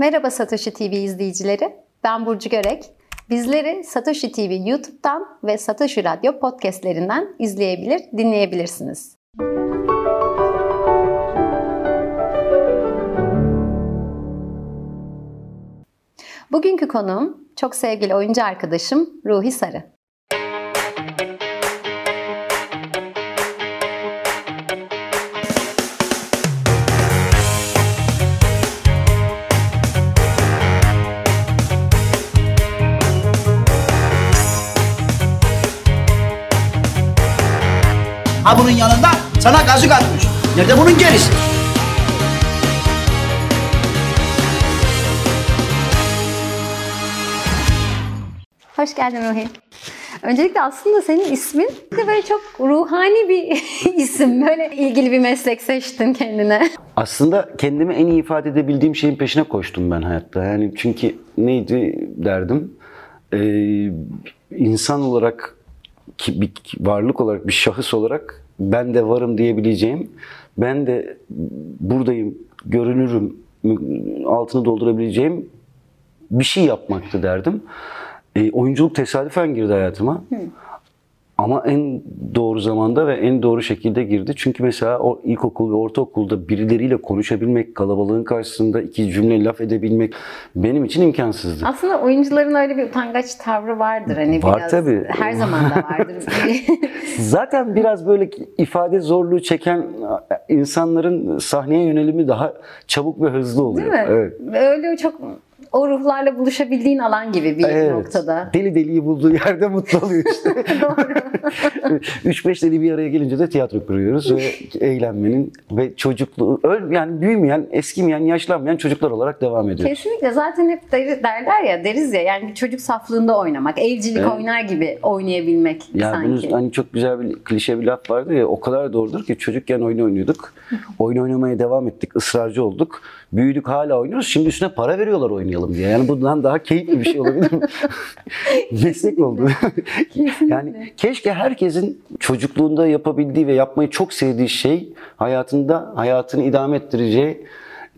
Merhaba Satoshi TV izleyicileri. Ben Burcu Görek. Bizleri Satoshi TV YouTube'dan ve Satoshi Radyo podcastlerinden izleyebilir, dinleyebilirsiniz. Bugünkü konuğum çok sevgili oyuncu arkadaşım Ruhi Sarı. Ha bunun yanında sana kazık atmış. Nerede bunun gerisi? Hoş geldin Ruhi. Öncelikle aslında senin ismin de böyle çok ruhani bir isim. Böyle ilgili bir meslek seçtin kendine. Aslında kendimi en iyi ifade edebildiğim şeyin peşine koştum ben hayatta. Yani çünkü neydi derdim? Ee, insan olarak ki bir varlık olarak bir şahıs olarak ben de varım diyebileceğim. Ben de buradayım, görünürüm, altını doldurabileceğim bir şey yapmaktı derdim. E, oyunculuk tesadüfen girdi hayatıma. Ama en doğru zamanda ve en doğru şekilde girdi. Çünkü mesela o ilkokul ve ortaokulda birileriyle konuşabilmek, kalabalığın karşısında iki cümle laf edebilmek benim için imkansızdı. Aslında oyuncuların öyle bir utangaç tavrı vardır. Hani Var biraz, tabii. Her zaman da vardır. Zaten biraz böyle ifade zorluğu çeken insanların sahneye yönelimi daha çabuk ve hızlı oluyor. Değil mi? Evet. Öyle çok o ruhlarla buluşabildiğin alan gibi bir Evet. noktada. Deli deliyi bulduğu yerde mutlu oluyor işte. 3-5 deli bir araya gelince de tiyatro kuruyoruz ve eğlenmenin ve çocukluğu, öl- yani büyümeyen, eskimeyen, yaşlanmayan çocuklar olarak devam ediyoruz. Kesinlikle zaten hep der- derler ya deriz ya yani çocuk saflığında oynamak, evcilik Evet. oynar gibi oynayabilmek Ya sanki. bunun hani çok güzel bir klişe bir laf vardı ya o kadar doğrudur ki çocukken oyun oynuyorduk. oyun oynamaya devam ettik, ısrarcı olduk. Büyüdük hala oynuyoruz. Şimdi üstüne para veriyorlar oynayalım diye. Yani bundan daha keyifli bir şey olabilir mi? Meslek oldu. yani keşke herkesin çocukluğunda yapabildiği ve yapmayı çok sevdiği şey hayatında hayatını idame ettireceği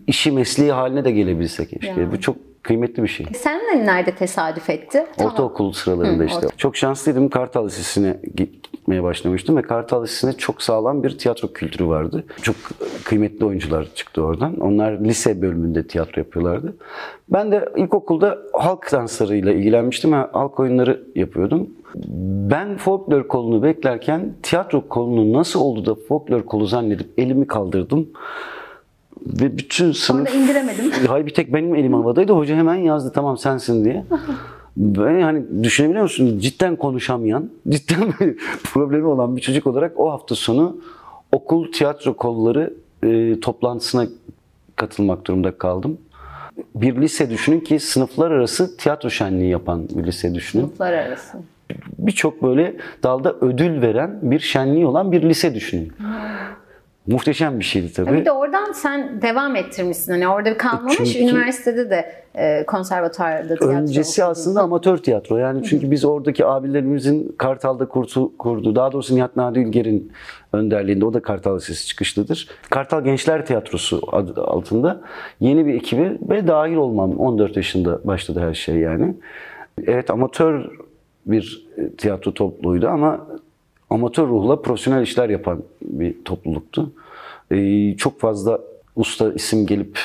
işi mesleği haline de gelebilse keşke. Yani. Bu çok kıymetli bir şey. Sen de nerede tesadüf etti? Tamam. Ortaokul sıralarında Hı, işte. orta- Çok şanslıydım. Kartal Lisesi'ne gitmeye başlamıştım ve Kartal Lisesi'nde çok sağlam bir tiyatro kültürü vardı. Çok kıymetli oyuncular çıktı oradan. Onlar lise bölümünde tiyatro yapıyorlardı. Ben de ilkokulda halk danslarıyla ilgilenmiştim ve halk oyunları yapıyordum. Ben folklor kolunu beklerken tiyatro kolunu nasıl oldu da folklor kolu zannedip elimi kaldırdım. Ve bütün sınıf... Orada indiremedim. Hayır bir tek benim elim havadaydı. Hoca hemen yazdı tamam sensin diye. Böyle hani düşünebiliyor musun? Cidden konuşamayan, cidden problemi olan bir çocuk olarak o hafta sonu okul tiyatro kolları e, toplantısına katılmak durumunda kaldım. Bir lise düşünün ki sınıflar arası tiyatro şenliği yapan bir lise düşünün. Sınıflar arası. Birçok böyle dalda ödül veren bir şenliği olan bir lise düşünün. Muhteşem bir şeydi tabii. Bir de oradan sen devam ettirmişsin. Hani orada kalmamış. Çünkü- Üniversitede de e, konservatuarda tiyatro Öncesi okudun. aslında amatör tiyatro. Yani çünkü biz oradaki abilerimizin Kartal'da kursu, kurdu. Daha doğrusu Nihat Nadi Ülger'in önderliğinde. O da Kartal Lisesi çıkışlıdır. Kartal Gençler Tiyatrosu adı altında yeni bir ekibi ve dahil olmam. 14 yaşında başladı her şey yani. Evet amatör bir e, tiyatro topluluğuydu ama amatör ruhla profesyonel işler yapan bir topluluktu. Ee, çok fazla usta isim gelip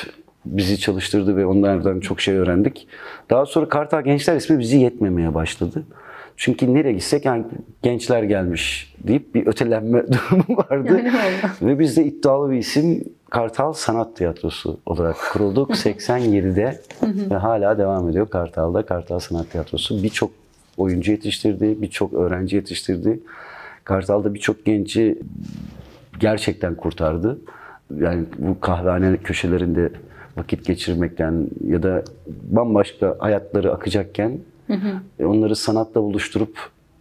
bizi çalıştırdı ve onlardan çok şey öğrendik. Daha sonra Kartal Gençler ismi bizi yetmemeye başladı. Çünkü nereye gitsek yani gençler gelmiş deyip bir ötelenme durumu vardı. Ve biz de iddialı bir isim Kartal Sanat Tiyatrosu olarak kurulduk 87'de ve hala devam ediyor Kartal'da Kartal Sanat Tiyatrosu. Birçok oyuncu yetiştirdi, birçok öğrenci yetiştirdi. Kartal'da birçok genci gerçekten kurtardı. Yani bu kahvehane köşelerinde vakit geçirmekten ya da bambaşka hayatları akacakken e, onları sanatla buluşturup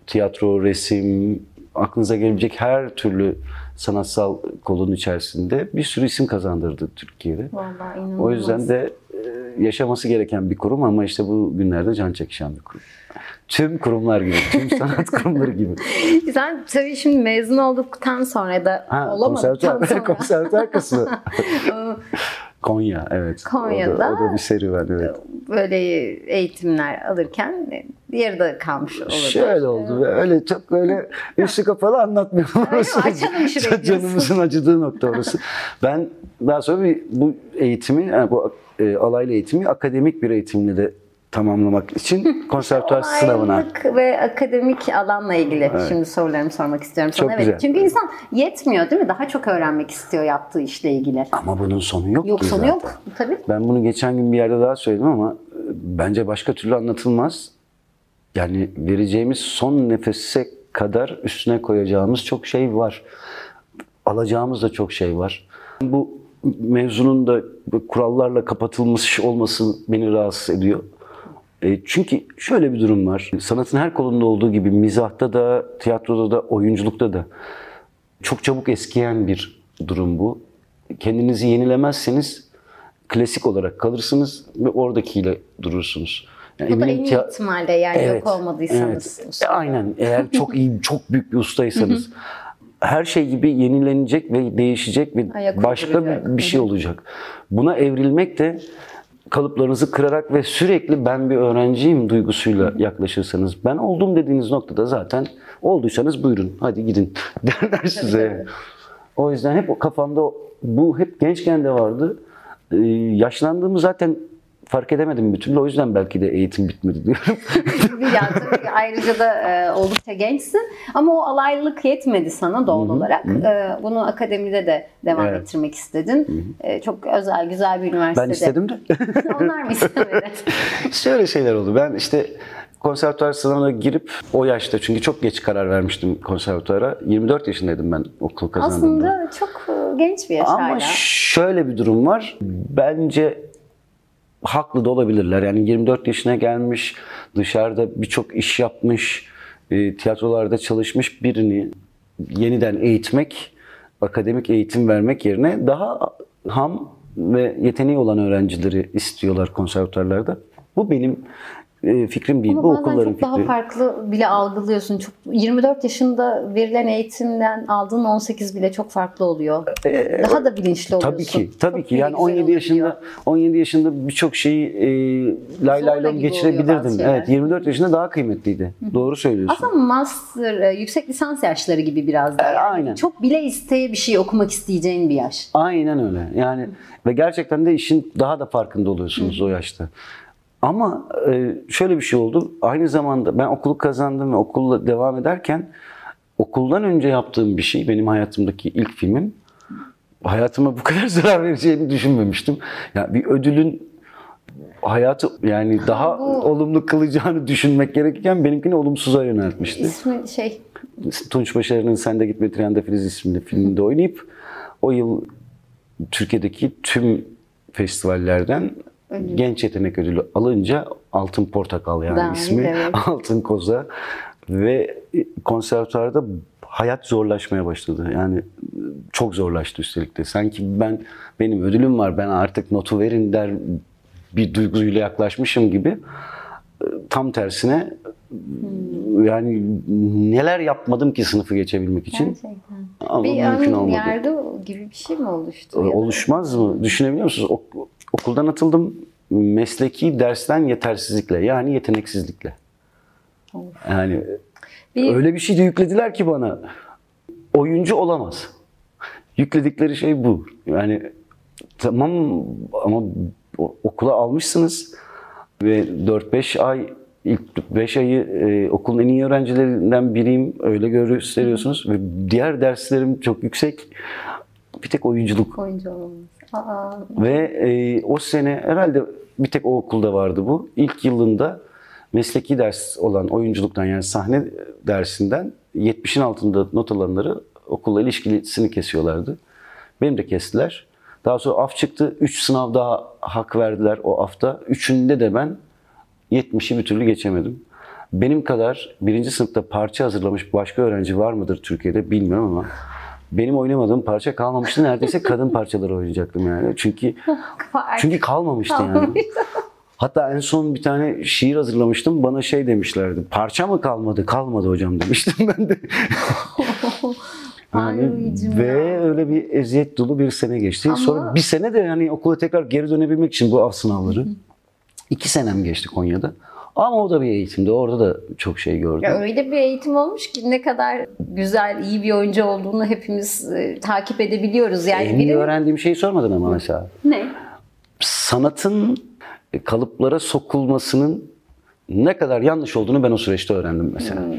tiyatro, resim, aklınıza gelebilecek her türlü sanatsal kolun içerisinde bir sürü isim kazandırdı Türkiye'de. Vallahi inanılmaz. O yüzden de yaşaması gereken bir kurum ama işte bu günlerde can çekişen bir kurum. Tüm kurumlar gibi, tüm sanat kurumları gibi. Sen tabii şimdi mezun olduktan sonra da Ha, olamadıktan konservatuar, sonra konservatuar kısmı. Konya evet. Konya'da- O da, o da bir serüven evet. Böyle eğitimler alırken yarıda kalmış olabilir. Şöyle oldu. Öyle çok böyle üstü kapalı anlatmıyorum. Orası açalım şurayı. Canımızın acıdığı nokta orası. Ben daha sonra bir, bu eğitimi, yani bu e, alaylı eğitimi akademik bir eğitimle de tamamlamak için konservatuar sınavına. Ve akademik alanla ilgili şimdi sorularımı sormak istiyorum sana. Çok evet. güzel. Çünkü insan yetmiyor değil mi? Daha çok öğrenmek istiyor yaptığı işle ilgili. Ama bunun sonu yok Yok sonu zaten. yok. Tabii. Ben bunu geçen gün bir yerde daha söyledim ama e, bence başka türlü anlatılmaz. Yani vereceğimiz son nefese kadar üstüne koyacağımız çok şey var. Alacağımız da çok şey var. Bu mevzunun da kurallarla kapatılmış olması beni rahatsız ediyor. E, çünkü şöyle bir durum var. Sanatın her kolunda olduğu gibi mizahta da, tiyatroda da, oyunculukta da çok çabuk eskiyen bir durum bu. Kendinizi yenilemezseniz klasik olarak kalırsınız ve oradakiyle durursunuz. Yani Bu da en iyi ihtimalle yani Evet, yok olmadıysanız. evet. E, aynen. Eğer çok iyi, çok büyük bir ustaysanız her şey gibi yenilenecek ve değişecek ve Ayak başka bir, bir şey olacak. Buna evrilmek de kalıplarınızı kırarak ve sürekli ben bir öğrenciyim duygusuyla yaklaşırsanız ben oldum dediğiniz noktada zaten olduysanız buyurun hadi gidin derler size. O yüzden hep kafamda bu hep gençken de vardı. Ee, yaşlandığımı zaten fark edemedim bir türlü. O yüzden belki de eğitim bitmedi diyorum. ya tabii ayrıca da e, oldukça gençsin ama o alaylılık yetmedi sana doğal olarak. E, bunu akademide de devam Evet. ettirmek istedin. E, çok özel, güzel bir üniversitede. ben istedim de. Onlar mı istemedi? Şöyle şeyler oldu. Ben işte konservatuar sınavına girip o yaşta çünkü çok geç karar vermiştim konservatuara. 24 yaşındaydım ben okul kazandığımda. Aslında çok e, genç bir yaş Ama hala. şöyle bir durum var. Bence haklı da olabilirler. Yani 24 yaşına gelmiş, dışarıda birçok iş yapmış, e, tiyatrolarda çalışmış birini yeniden eğitmek, akademik eğitim vermek yerine daha ham ve yeteneği olan öğrencileri istiyorlar konservatuarlarda. Bu benim fikrim değil. Ama Bu okulların çok daha fikri. farklı bile algılıyorsun. Çok 24 yaşında verilen eğitimden aldığın 18 bile çok farklı oluyor. daha da bilinçli oluyorsun. Ee, Tabii ki, tabii Çok ki. Yani güzel 17 oluyor. yaşında 17 yaşında birçok şeyi e, lay lay lom geçirebilirdim. Evet, 24 yaşında daha kıymetliydi. Doğru söylüyorsun. Aslında master, e, yüksek lisans yaşları gibi biraz daha. E, aynen. Çok bile isteye bir şey okumak isteyeceğin bir yaş. Aynen öyle. Yani ve gerçekten de işin daha da farkında oluyorsunuz o yaşta. Ama e, şöyle bir şey oldu. Aynı zamanda ben okulu kazandım ve okulla devam ederken okuldan önce yaptığım bir şey benim hayatımdaki ilk filmim. Hayatıma bu kadar zarar vereceğini düşünmemiştim. Yani bir ödülün hayatı yani daha Bu- olumlu kılacağını düşünmek gerekirken benimkini olumsuza yöneltmişti. İsmi şey Tunç Başarı'nın Sen de Gitme Triyanda Filiz isimli filminde oynayıp o yıl Türkiye'deki tüm festivallerden genç yetenek ödülü alınca Altın Portakal yani Dahil, ismi evet. Altın Koza ve konservatuarda hayat zorlaşmaya başladı. Yani çok zorlaştı üstelik de. Sanki ben benim ödülüm var ben artık notu verin der bir duyguyla yaklaşmışım gibi. Tam tersine yani neler yapmadım ki sınıfı geçebilmek için. gerçekten. Ama bir mümkün ön olmadı. yargı gibi bir şey mi oluştu? Oluşmaz mı? Düşünebiliyor musunuz? Ok- okuldan atıldım mesleki dersten yetersizlikle yani yeteneksizlikle. Yani Bir- öyle bir şey de yüklediler ki bana. Oyuncu olamaz. Yükledikleri şey bu. Yani tamam ama okula almışsınız ve 4-5 ay ilk 5 ayı e, okulun en iyi öğrencilerinden biriyim. Öyle gösteriyorsunuz ve diğer derslerim çok yüksek. Bir tek oyunculuk Oyuncu olamaz. Aa, ve e, o sene herhalde bir tek o okulda vardı bu. İlk yılında mesleki ders olan oyunculuktan yani sahne dersinden 70'in altında not alanları okulla ilişkilisini kesiyorlardı. Benim de kestiler. Daha sonra af çıktı. 3 sınav daha hak verdiler o afta. Üçünde de ben 70'i bir türlü geçemedim. Benim kadar birinci sınıfta parça hazırlamış başka öğrenci var mıdır Türkiye'de bilmiyorum ama benim oynamadığım parça kalmamıştı. Neredeyse kadın parçaları oynayacaktım yani. Çünkü çünkü kalmamıştı yani. Hatta en son bir tane şiir hazırlamıştım. Bana şey demişlerdi. Parça mı kalmadı? Kalmadı hocam demiştim ben de. Yani Ay ve ya. öyle bir eziyet dolu bir sene geçti. Ama- Sonra bir sene de yani okula tekrar geri dönebilmek için bu af sınavları. iki senem geçti Konya'da. Ama o da bir eğitimdi. Orada da çok şey gördüm. Ya öyle bir eğitim olmuş ki ne kadar güzel, iyi bir oyuncu olduğunu hepimiz e, takip edebiliyoruz. Yani en iyi birinin- öğrendiğim şeyi sormadın ama mesela. Ne? Sanatın kalıplara sokulmasının ne kadar yanlış olduğunu ben o süreçte öğrendim mesela. Hmm.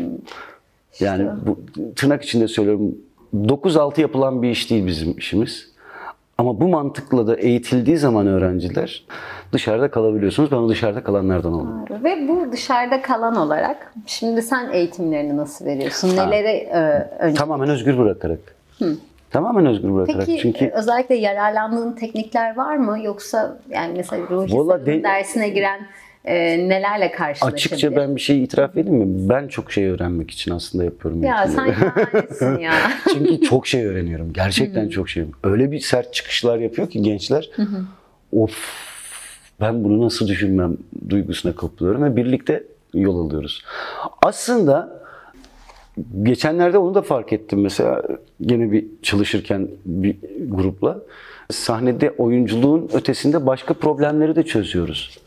Yani bu tırnak içinde söylüyorum 9-6 yapılan bir iş değil bizim işimiz. Ama bu mantıkla da eğitildiği zaman öğrenciler dışarıda kalabiliyorsunuz. Ben o dışarıda kalanlardan oldum. Ve bu dışarıda kalan olarak şimdi sen eğitimlerini nasıl veriyorsun? Neleri e, önce? Tamamen özgür bırakarak. Tamamen özgür bırakarak. Peki Çünkü e, özellikle yararlandığın teknikler var mı? Yoksa yani mesela Ruhi de- dersine giren e, nelerle karşılaşabilir? açıkça ben bir şey itiraf edeyim mi? Ben çok şey öğrenmek için aslında yapıyorum. Ya eğitimleri. sen ya. Çünkü çok şey öğreniyorum. Gerçekten çok şey. Öyle bir sert çıkışlar yapıyor ki gençler. of ben bunu nasıl düşünmem duygusuna kapılıyorum ve birlikte yol alıyoruz. Aslında geçenlerde onu da fark ettim mesela gene bir çalışırken bir grupla sahnede oyunculuğun ötesinde başka problemleri de çözüyoruz.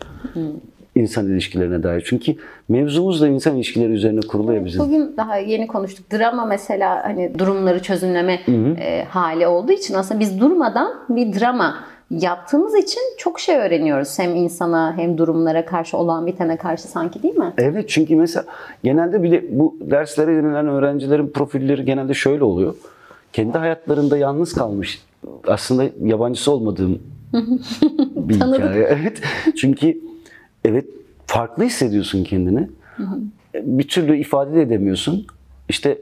İnsan ilişkilerine dair. Çünkü mevzumuz da insan ilişkileri üzerine kurulu ya bizim. Bugün daha yeni konuştuk. Drama mesela hani durumları çözümleme e, hali olduğu için aslında biz durmadan bir drama yaptığımız için çok şey öğreniyoruz. Hem insana hem durumlara karşı olan bitene karşı sanki değil mi? Evet çünkü mesela genelde bile bu derslere yönelen öğrencilerin profilleri genelde şöyle oluyor. Kendi hayatlarında yalnız kalmış. Aslında yabancısı olmadığım bir hikaye. Evet. Çünkü evet farklı hissediyorsun kendini. Bir türlü ifade de edemiyorsun. İşte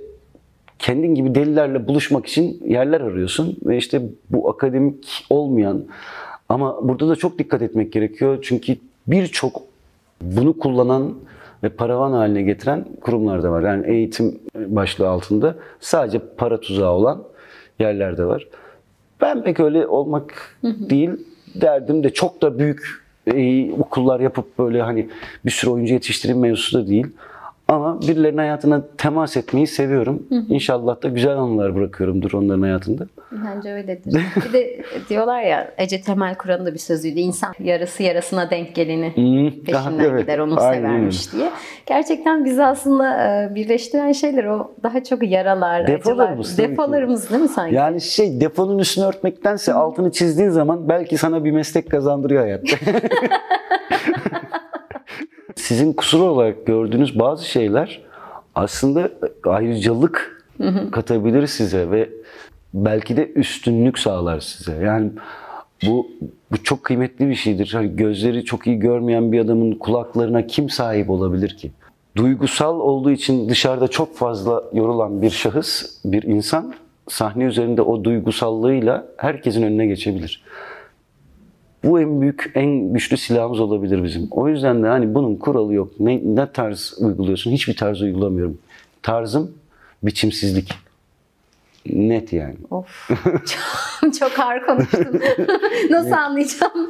kendin gibi delilerle buluşmak için yerler arıyorsun ve işte bu akademik olmayan ama burada da çok dikkat etmek gerekiyor çünkü birçok bunu kullanan ve paravan haline getiren kurumlar da var. Yani eğitim başlığı altında sadece para tuzağı olan yerler de var. Ben pek öyle olmak değil derdim de çok da büyük e, okullar yapıp böyle hani bir sürü oyuncu yetiştireyim mevzusu da değil. Ama birilerinin hayatına temas etmeyi seviyorum. İnşallah da güzel anılar bırakıyorumdur onların hayatında. Bence öyledir. Bir de diyorlar ya Ece Temel Kur'an'ın da bir sözüydü. İnsan yarısı yarasına denk geleni Hmm, peşinden evet. gider onu Aynen severmiş diye. Gerçekten bizi aslında e, birleştiren şeyler o daha çok yaralar, Defolarımız acılar. Defolarımız değil mi sanki? Yani şey defonun üstünü örtmektense altını çizdiğin zaman belki sana bir meslek kazandırıyor hayatta. Sizin kusur olarak gördüğünüz bazı şeyler aslında ayrıcalık katabilir size ve belki de üstünlük sağlar size. Yani bu bu çok kıymetli bir şeydir. Hani gözleri çok iyi görmeyen bir adamın kulaklarına kim sahip olabilir ki? Duygusal olduğu için dışarıda çok fazla yorulan bir şahıs, bir insan sahne üzerinde o duygusallığıyla herkesin önüne geçebilir. Bu en büyük, en güçlü silahımız olabilir bizim. O yüzden de hani bunun kuralı yok. Ne, ne tarz uyguluyorsun? Hiçbir tarz uygulamıyorum. Tarzım biçimsizlik. Net yani. Of. çok, çok ağır konuştun. Nasıl anlayacağım?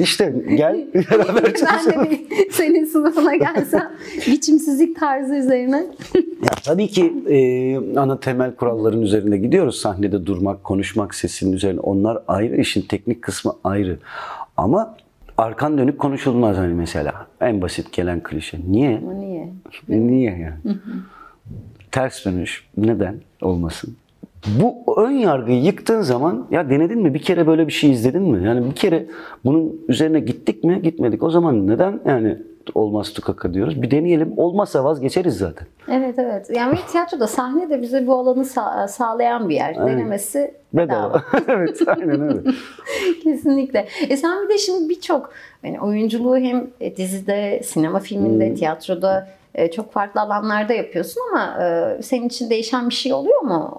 İşte gel beraber ben de çalışalım. bir senin sınıfına gelsem biçimsizlik tarzı üzerine. Ya tabii ki e, ana temel kuralların üzerinde gidiyoruz. Sahnede durmak, konuşmak, sesin üzerine. Onlar ayrı, işin teknik kısmı ayrı. Ama arkan dönük konuşulmaz hani mesela. En basit gelen klişe. Niye? Niye? Niye yani? Ters dönüş. Neden olmasın? Bu ön yargıyı yıktığın zaman ya denedin mi? Bir kere böyle bir şey izledin mi? Yani bir kere bunun üzerine gittik mi? Gitmedik. O zaman neden yani olmaz tukaka diyoruz? Bir deneyelim. Olmazsa vazgeçeriz zaten. Evet evet. Yani tiyatroda sahne de bize bu alanı sa- sağlayan bir yer. Denemesi bedava. Bedava. evet aynen öyle. Kesinlikle. E sen bir de şimdi birçok yani oyunculuğu hem e, dizide, sinema filminde, Hmm. tiyatroda e, çok farklı alanlarda yapıyorsun ama e, senin için değişen bir şey oluyor mu?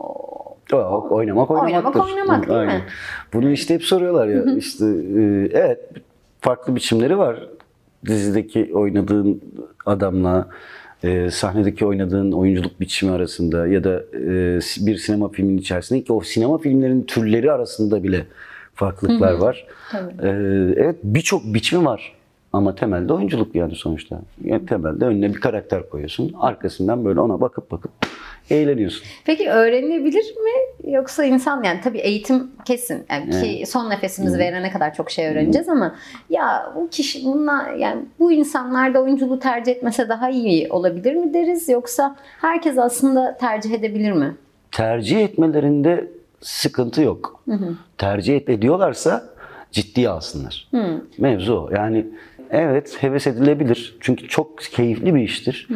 Yok, oynamak oynamaktır. Oynamak oynamak değil mi? Bunu işte hep soruyorlar ya. işte e, evet farklı biçimleri var. Dizideki oynadığın adamla e, sahnedeki oynadığın oyunculuk biçimi arasında ya da e, bir sinema filminin içerisinde ki o sinema filmlerinin türleri arasında bile farklılıklar var. E, evet birçok biçimi var. Ama temelde oyunculuk yani sonuçta. Yani temelde önüne bir karakter koyuyorsun. Arkasından böyle ona bakıp bakıp eğleniyorsun. Peki öğrenilebilir mi yoksa insan yani tabii eğitim kesin yani ki son nefesimizi verene kadar çok şey öğreneceğiz ama ya bu kişi bunlar yani bu insanlar da oyunculuğu tercih etmese daha iyi olabilir mi deriz yoksa herkes aslında tercih edebilir mi? Tercih etmelerinde sıkıntı yok. Tercih et ediyorlarsa ciddiye alsınlar. Mevzu o. Yani evet heves edilebilir. Çünkü çok keyifli bir iştir.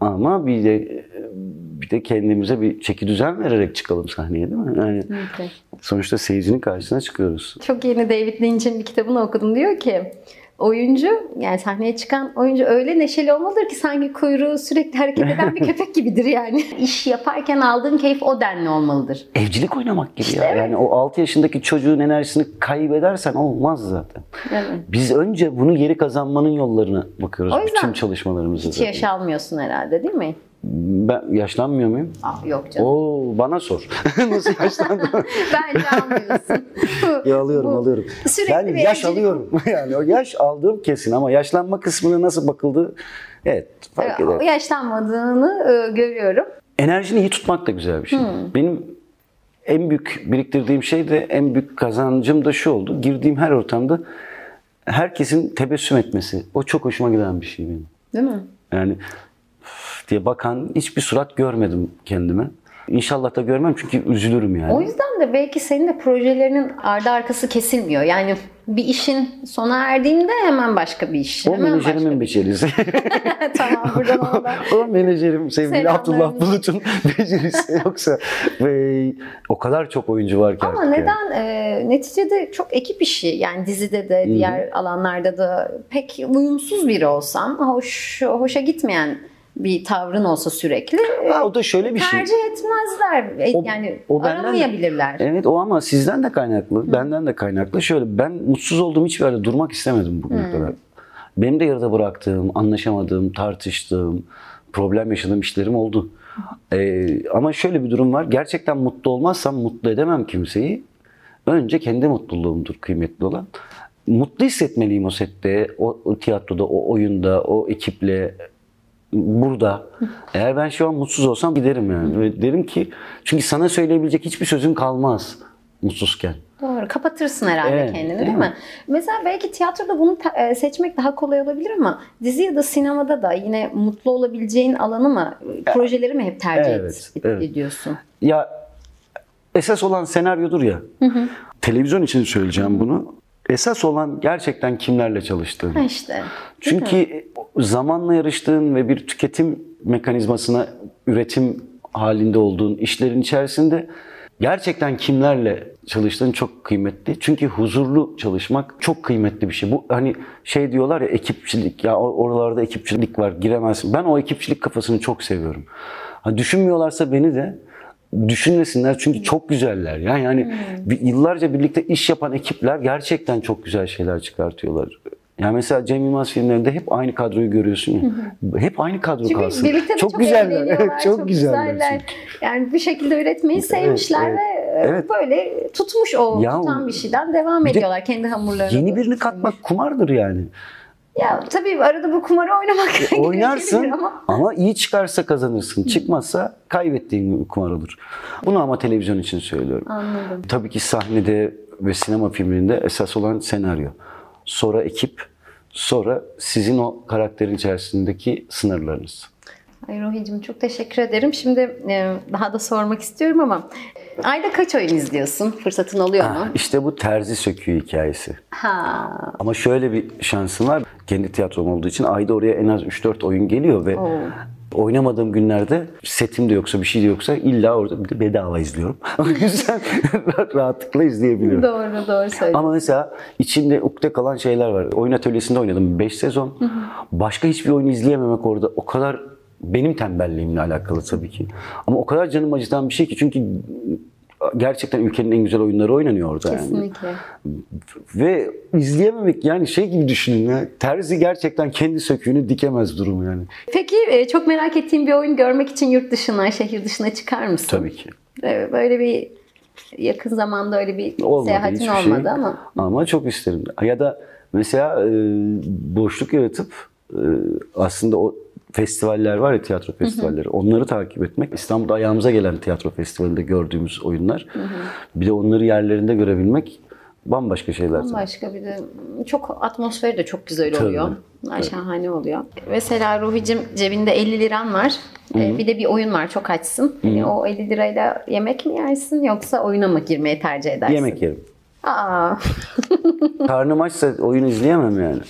Ama bir de bir de kendimize bir çeki düzen vererek çıkalım sahneye değil mi? Yani Evet. sonuçta seyircinin karşısına çıkıyoruz. Çok yeni David Lynch'in bir kitabını okudum. Diyor ki oyuncu yani sahneye çıkan oyuncu öyle neşeli olmalıdır ki sanki kuyruğu sürekli hareket eden bir köpek gibidir yani. İş yaparken aldığın keyif o denli olmalıdır. Evcilik oynamak gibi ya. Yani o 6 yaşındaki çocuğun enerjisini kaybedersen olmaz zaten. Evet. Biz önce bunu geri kazanmanın yollarına bakıyoruz O yüzden bütün çalışmalarımızda. Hiç zaten. yaş almıyorsun herhalde değil mi? Ben yaşlanmıyor muyum? Ah, yok canım. Oo bana sor. Nasıl yaşlandım? Bence almıyorsun. ya alıyorum Bu alıyorum. Ben yaş evcilik- alıyorum. yani o yaş aldığım kesin ama yaşlanma kısmına nasıl bakıldı? Evet fark eder. yaşlanmadığını e, görüyorum. Enerjini iyi tutmak da güzel bir şey. Benim en büyük biriktirdiğim şey de en büyük kazancım da şu oldu. Girdiğim her ortamda herkesin tebessüm etmesi. O çok hoşuma giden bir şey benim. Değil mi? Yani diye bakan hiçbir surat görmedim kendime. İnşallah da görmem çünkü üzülürüm yani. O yüzden de belki senin de projelerinin ardı arkası kesilmiyor. Yani bir işin sona erdiğinde hemen başka bir iş. O hemen menajerimin becerisi. tamam buradan ona da. o menajerim sevgili. Abdullah Bulut'un becerisi yoksa ve o kadar çok oyuncu var ki Ama artık yani. neden? E, neticede çok ekip işi. Yani dizide de diğer alanlarda da pek uyumsuz biri olsan, hoş hoşa gitmeyen bir tavrın olsa sürekli e, Ha, o da şöyle bir şey. tercih etmezler. E, O- yani o benden de- aramayabilirler. Evet o ama sizden de kaynaklı, benden de kaynaklı. Şöyle ben mutsuz olduğum hiçbir yerde durmak istemedim bugüne kadar. Benim de yarıda bıraktığım, anlaşamadığım, tartıştığım, problem yaşadığım işlerim oldu. Ee, ama şöyle bir durum var. Gerçekten mutlu olmazsam mutlu edemem kimseyi. Önce kendi mutluluğumdur kıymetli olan. Mutlu hissetmeliyim o sette, o, o tiyatroda, o oyunda, o ekiple, burada. Eğer ben şu an mutsuz olsam giderim yani. Ve derim ki çünkü sana söyleyebilecek hiçbir sözün kalmaz mutsuzken. Doğru. Kapatırsın herhalde Evet, kendini değil değil, mi? mi? Mesela belki tiyatroda bunu e, seçmek daha kolay olabilir ama dizi ya da sinemada da yine mutlu olabileceğin alanı mı, projeleri mi hep tercih et- Evet, et- evet. ediyorsun? Ya esas olan senaryodur ya. Televizyon için söyleyeceğim bunu. Esas olan gerçekten kimlerle çalıştığın. Ha işte. Çünkü zamanla yarıştığın ve bir tüketim mekanizmasına üretim halinde olduğun işlerin içerisinde gerçekten kimlerle çalıştığın çok kıymetli. Çünkü huzurlu çalışmak çok kıymetli bir şey. Bu hani şey diyorlar ya ekipçilik ya or- oralarda ekipçilik var giremezsin. Ben o ekipçilik kafasını çok seviyorum. Ha, düşünmüyorlarsa beni de düşünmesinler çünkü çok güzeller ya. Yani bir- yıllarca birlikte iş yapan ekipler gerçekten çok güzel şeyler çıkartıyorlar. Yani mesela Cem Yılmaz filmlerinde hep aynı kadroyu görüyorsun ya. Hep aynı kadro Çünkü kalsın. birlikte çok, çok güzeller. Evet, çok, güzeller. çünkü. Yani bir şekilde üretmeyi sevmişler evet. ve Evet. böyle tutmuş o Ya, tutan bir şeyden devam bir ediyorlar kendi hamurlarını. Yeni birini katmak kumardır yani. Ya tabii arada bu kumarı oynamak Oynarsın gerekebilir ama ama iyi çıkarsa kazanırsın. Çıkmazsa kaybettiğin kumar olur. Bunu ama televizyon için söylüyorum. Anladım. Tabii ki sahnede ve sinema filminde esas olan senaryo. Sonra ekip, sonra sizin o karakterin içerisindeki sınırlarınız. Ay Rohi'cim çok teşekkür ederim. Şimdi e, daha da sormak istiyorum ama ayda kaç oyun izliyorsun? Fırsatın oluyor mu? Ah, İşte bu terzi söküğü hikayesi. Ha. Ama şöyle bir şansım var. Kendi tiyatrom olduğu için ayda oraya en az 3-4 oyun geliyor ve Oo. oynamadığım günlerde setim de yoksa bir şey de yoksa illa orada bir de bedava izliyorum. o yüzden rahatlıkla izleyebiliyorum. Doğru doğru söylüyorsun. Ama mesela içinde ukde kalan şeyler var. Oyun atölyesinde oynadım 5 sezon. Başka hiçbir oyunu izleyememek orada o kadar benim tembelliğimle alakalı tabii ki. Ama o kadar canım acıtan bir şey ki çünkü gerçekten ülkenin en güzel oyunları oynanıyor orada yani. Kesinlikle. Ve izleyememek yani şey gibi düşünün ya. Terzi gerçekten kendi söküğünü dikemez durumu yani. Peki e, çok merak ettiğim bir oyun görmek için yurt dışına, şehir dışına çıkar mısın? Tabii ki. E, Böyle bir yakın zamanda öyle bir Olmadı seyahatin hiçbir olmadı şey. ama. Ama çok isterim. Ya da mesela e, boşluk yaratıp aslında o festivaller var ya tiyatro festivalleri. Onları takip etmek. İstanbul'da ayağımıza gelen tiyatro festivalinde gördüğümüz oyunlar. Bir de onları yerlerinde görebilmek bambaşka şeyler. tabii. Başka bir de çok atmosferi de çok güzel Tabii. oluyor. Ay, Şahane oluyor. Mesela Ruhi'cim cebinde 50 liran var. Ee, Bir de bir oyun var çok açsın. Hani o 50 lirayla yemek mi yersin yoksa oyuna mı girmeyi tercih edersin? Yemek yerim. Aa, Karnım açsa oyun izleyemem yani.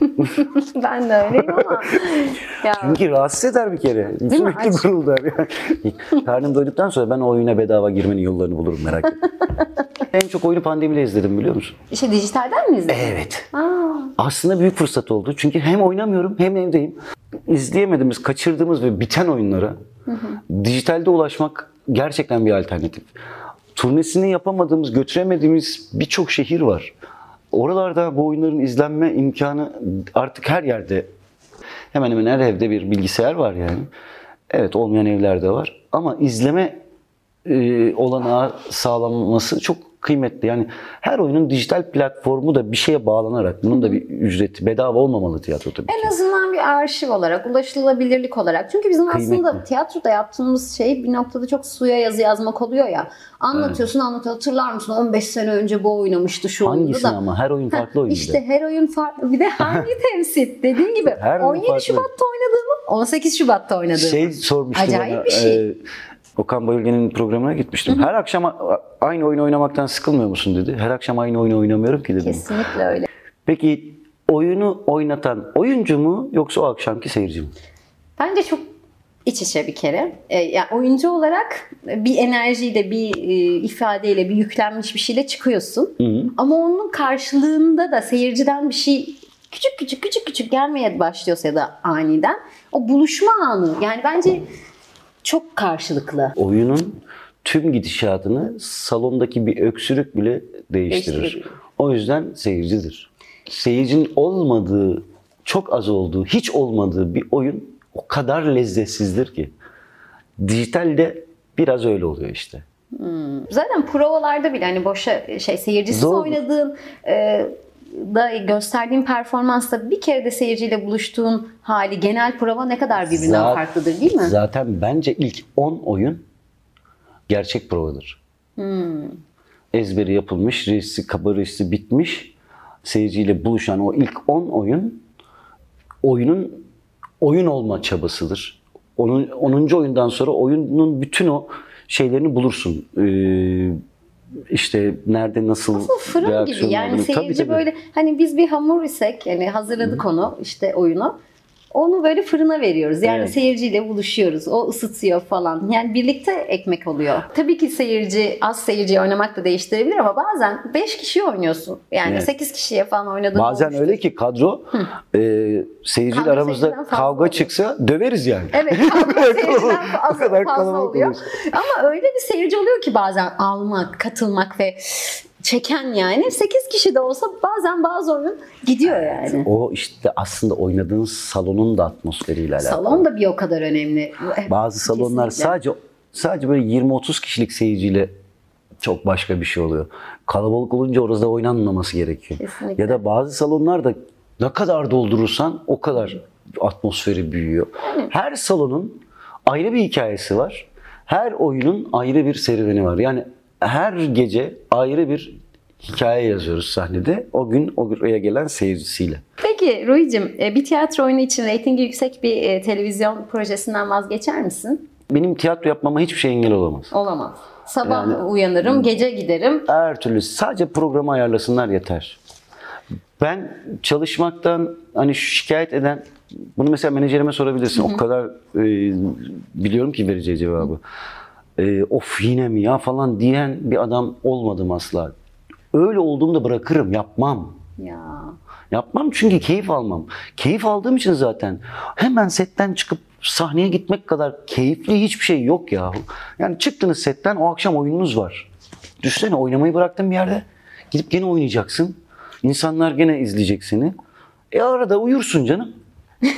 ben de öyleyim ama. ya, Çünkü rahatsız eder bir kere. mi? Sürekli guruldar. Yani. Karnım doyduktan sonra ben o oyuna bedava girmenin yollarını bulurum merak etme. en çok oyunu pandemide izledim biliyor musun? işte dijitalden mi izledin? Evet. Aa, Aslında büyük fırsat oldu. Çünkü hem oynamıyorum hem evdeyim. İzleyemediğimiz, kaçırdığımız ve biten oyunlara dijitalde ulaşmak gerçekten bir alternatif. Turnesini yapamadığımız, götüremediğimiz birçok şehir var. Oralarda bu oyunların izlenme imkanı artık her yerde hemen hemen her evde bir bilgisayar var yani. Evet olmayan evlerde var. Ama izleme e, olanağı sağlanması çok kıymetli. Yani her oyunun dijital platformu da bir şeye bağlanarak bunun da bir ücreti bedava olmamalı tiyatro tabii ki. en azından bir arşiv olarak, ulaşılabilirlik olarak. Çünkü bizim aslında Kıymetli. tiyatroda yaptığımız şey bir noktada çok suya yazı yazmak oluyor ya. Anlatıyorsun anlatıyorsun. Hatırlar mısın 15 sene önce bu oynamıştı şu Hangisini da. ama her oyun farklı oyun. İşte her oyun farklı. Bir de hangi temsil? Dediğin gibi Her oyun 17 farklı. Şubat'ta oynadığımı 18 Şubat'ta oynadığımı. Şey sormuştu Acayip bana. bir şey. e, Okan Bayülgen'in programına gitmiştim. Her akşam aynı oyunu oynamaktan sıkılmıyor musun dedi. Her akşam aynı oyunu oynamıyorum ki dedim. Kesinlikle öyle. Peki oyunu oynatan oyuncu mu yoksa o akşamki seyirci mi? Bence çok iç içe bir kere. E, yani oyuncu olarak bir enerjiyle, bir e, ifadeyle, bir yüklenmiş bir şeyle çıkıyorsun. Ama onun karşılığında da seyirciden bir şey küçük küçük küçük küçük gelmeye başlıyorsa ya da aniden o buluşma anı yani bence çok karşılıklı. oyunun tüm gidişatını salondaki bir öksürük bile değiştirir. O yüzden seyircidir. Seyircinin olmadığı, çok az olduğu, hiç olmadığı bir oyun o kadar lezzetsizdir ki. Dijitalde biraz öyle oluyor işte. Zaten provalarda bile hani boşa şey seyircisiz Doğru. oynadığın e, da gösterdiğin performansla bir kere de seyirciyle buluştuğun hali genel prova ne kadar birbirinden Zat- farklıdır değil mi? Zaten bence ilk 10 oyun gerçek provadır. Hmm. Ezberi yapılmış, reisi, kabaresi bitmiş. Seyirciyle buluşan o ilk 10 oyun oyunun oyun olma çabasıdır. Onun 10. oyundan sonra oyunun bütün o şeylerini bulursun. Ee, işte nerede nasıl Bu fırın gibi yani olduğunu. seyirci Tabii, tabii. böyle hani biz bir hamur isek yani hazırladık onu işte oyunu. Onu böyle fırına veriyoruz. Yani Evet. seyirciyle buluşuyoruz. O ısıtıyor falan. Yani birlikte ekmek oluyor. Tabii ki seyirci az seyirciye oynamak da değiştirebilir ama bazen 5 kişi oynuyorsun. Yani Evet. 8 kişiye falan oynadığın Bazen olmuştur. öyle ki kadro e, seyirciyle Kadro aramızda kavga oluyor. çıksa döveriz yani. Evet, kavga seyirciden fazla, kadar fazla oluyor. oluruz. Ama öyle bir seyirci oluyor ki bazen almak, katılmak ve çeken yani. 8 kişi de olsa bazen bazı oyun gidiyor yani. O işte aslında oynadığın salonun da atmosferiyle alakalı. Salon da bir o kadar önemli. Bazı salonlar Kesinlikle. sadece sadece böyle 20-30 kişilik seyirciyle çok başka bir şey oluyor. Kalabalık olunca orada oynanmaması gerekiyor. Kesinlikle. Ya da bazı salonlar da ne kadar doldurursan o kadar atmosferi büyüyor. Her salonun ayrı bir hikayesi var. Her oyunun ayrı bir serüveni var. Yani her gece ayrı bir hikaye yazıyoruz sahnede. O gün oraya gelen seyircisiyle. Peki Ruhi'cim e, bir tiyatro oyunu için reytingi yüksek bir e, televizyon projesinden vazgeçer misin? Benim tiyatro yapmama hiçbir şey engel olamaz. Olamaz. Sabah Yani- uyanırım, gece giderim. Her türlü sadece programı ayarlasınlar yeter. Ben çalışmaktan hani şikayet eden bunu mesela menajerime sorabilirsin. O kadar e, biliyorum ki vereceği cevabı. E, of yine mi ya falan diyen bir adam olmadım asla. Öyle olduğumda bırakırım, yapmam. Ya. Yapmam çünkü keyif almam. Keyif aldığım için zaten hemen setten çıkıp sahneye gitmek kadar keyifli hiçbir şey yok ya. Yani çıktınız setten o akşam oyununuz var. Düşünsene oynamayı bıraktın bir yerde. Gidip gene oynayacaksın. İnsanlar gene izleyecek seni. E arada uyursun canım.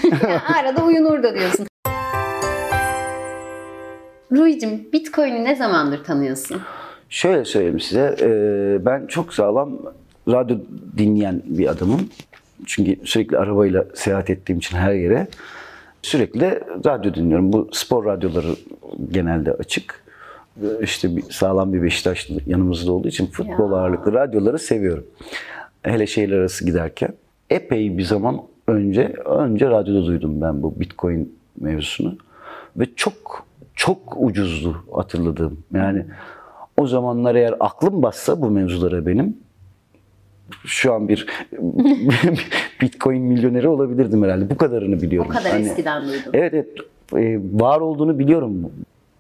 Arada uyunur da diyorsun. Ruhi'cim Bitcoin'i ne zamandır tanıyorsun? Şöyle söyleyeyim size. e, ben çok sağlam radyo dinleyen bir adamım. Çünkü sürekli arabayla seyahat ettiğim için her yere. Sürekli radyo dinliyorum. Bu spor radyoları genelde açık. İşte bir, sağlam bir Beşiktaşlı yanımızda olduğu için futbol Ya. ağırlıklı radyoları seviyorum. Hele şehirler arası giderken. Epey bir zaman önce önce radyoda duydum ben bu Bitcoin mevzusunu. Ve çok çok ucuzdu hatırladığım. Yani o zamanlar eğer aklım bassa bu mevzulara benim şu an bir Bitcoin milyoneri olabilirdim herhalde. Bu kadarını biliyorum. O kadar Hani- eskiden duydum. Evet, evet e, var olduğunu biliyorum.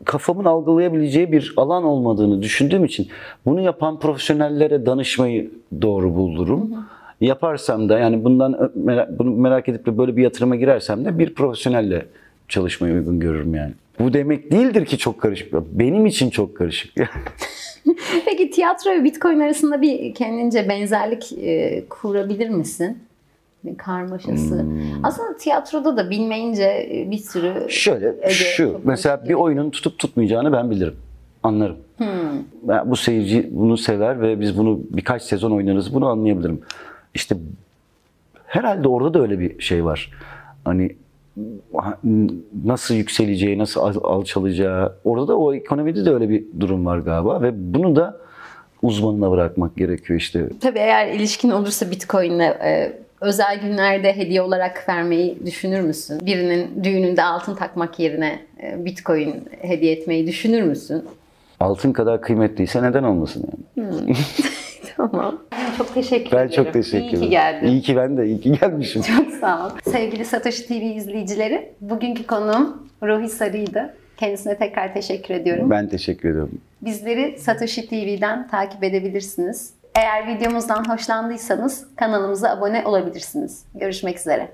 Kafamın algılayabileceği bir alan olmadığını düşündüğüm için bunu yapan profesyonellere danışmayı doğru bulurum. Yaparsam da yani bundan bunu merak edip de böyle bir yatırıma girersem de bir profesyonelle çalışmayı uygun görürüm yani. Bu demek değildir ki çok karışık. Benim için çok karışık. Peki tiyatro ve Bitcoin arasında bir kendince benzerlik e, kurabilir misin? Bir karmaşası. Hmm. Aslında tiyatroda da bilmeyince e, bir sürü Şöyle şu mesela hoş bir oyunun tutup tutmayacağını ben bilirim. Anlarım. Ben bu seyirci bunu sever ve biz bunu birkaç sezon oynarız bunu anlayabilirim. İşte herhalde orada da öyle bir şey var. Hani ha- nasıl yükseleceği, nasıl al- alçalacağı. Orada da o ekonomide de öyle bir durum var galiba ve bunu da uzmanına bırakmak gerekiyor işte. Tabii eğer ilişkin olursa Bitcoin'le e, özel günlerde hediye olarak vermeyi düşünür müsün? Birinin düğününde altın takmak yerine e, Bitcoin hediye etmeyi düşünür müsün? Altın kadar kıymetliyse neden olmasın yani? Tamam. Çok teşekkür Ben ederim. çok teşekkür ederim. İyi ki geldin. İyi ki ben de iyi ki gelmişim. Çok sağ ol. Sevgili Satoshi TV izleyicileri, bugünkü konuğum Ruhi Sarı'ydı. Kendisine tekrar teşekkür ediyorum. Ben teşekkür ederim. Bizleri Satoshi TV'den takip edebilirsiniz. Eğer videomuzdan hoşlandıysanız kanalımıza abone olabilirsiniz. Görüşmek üzere.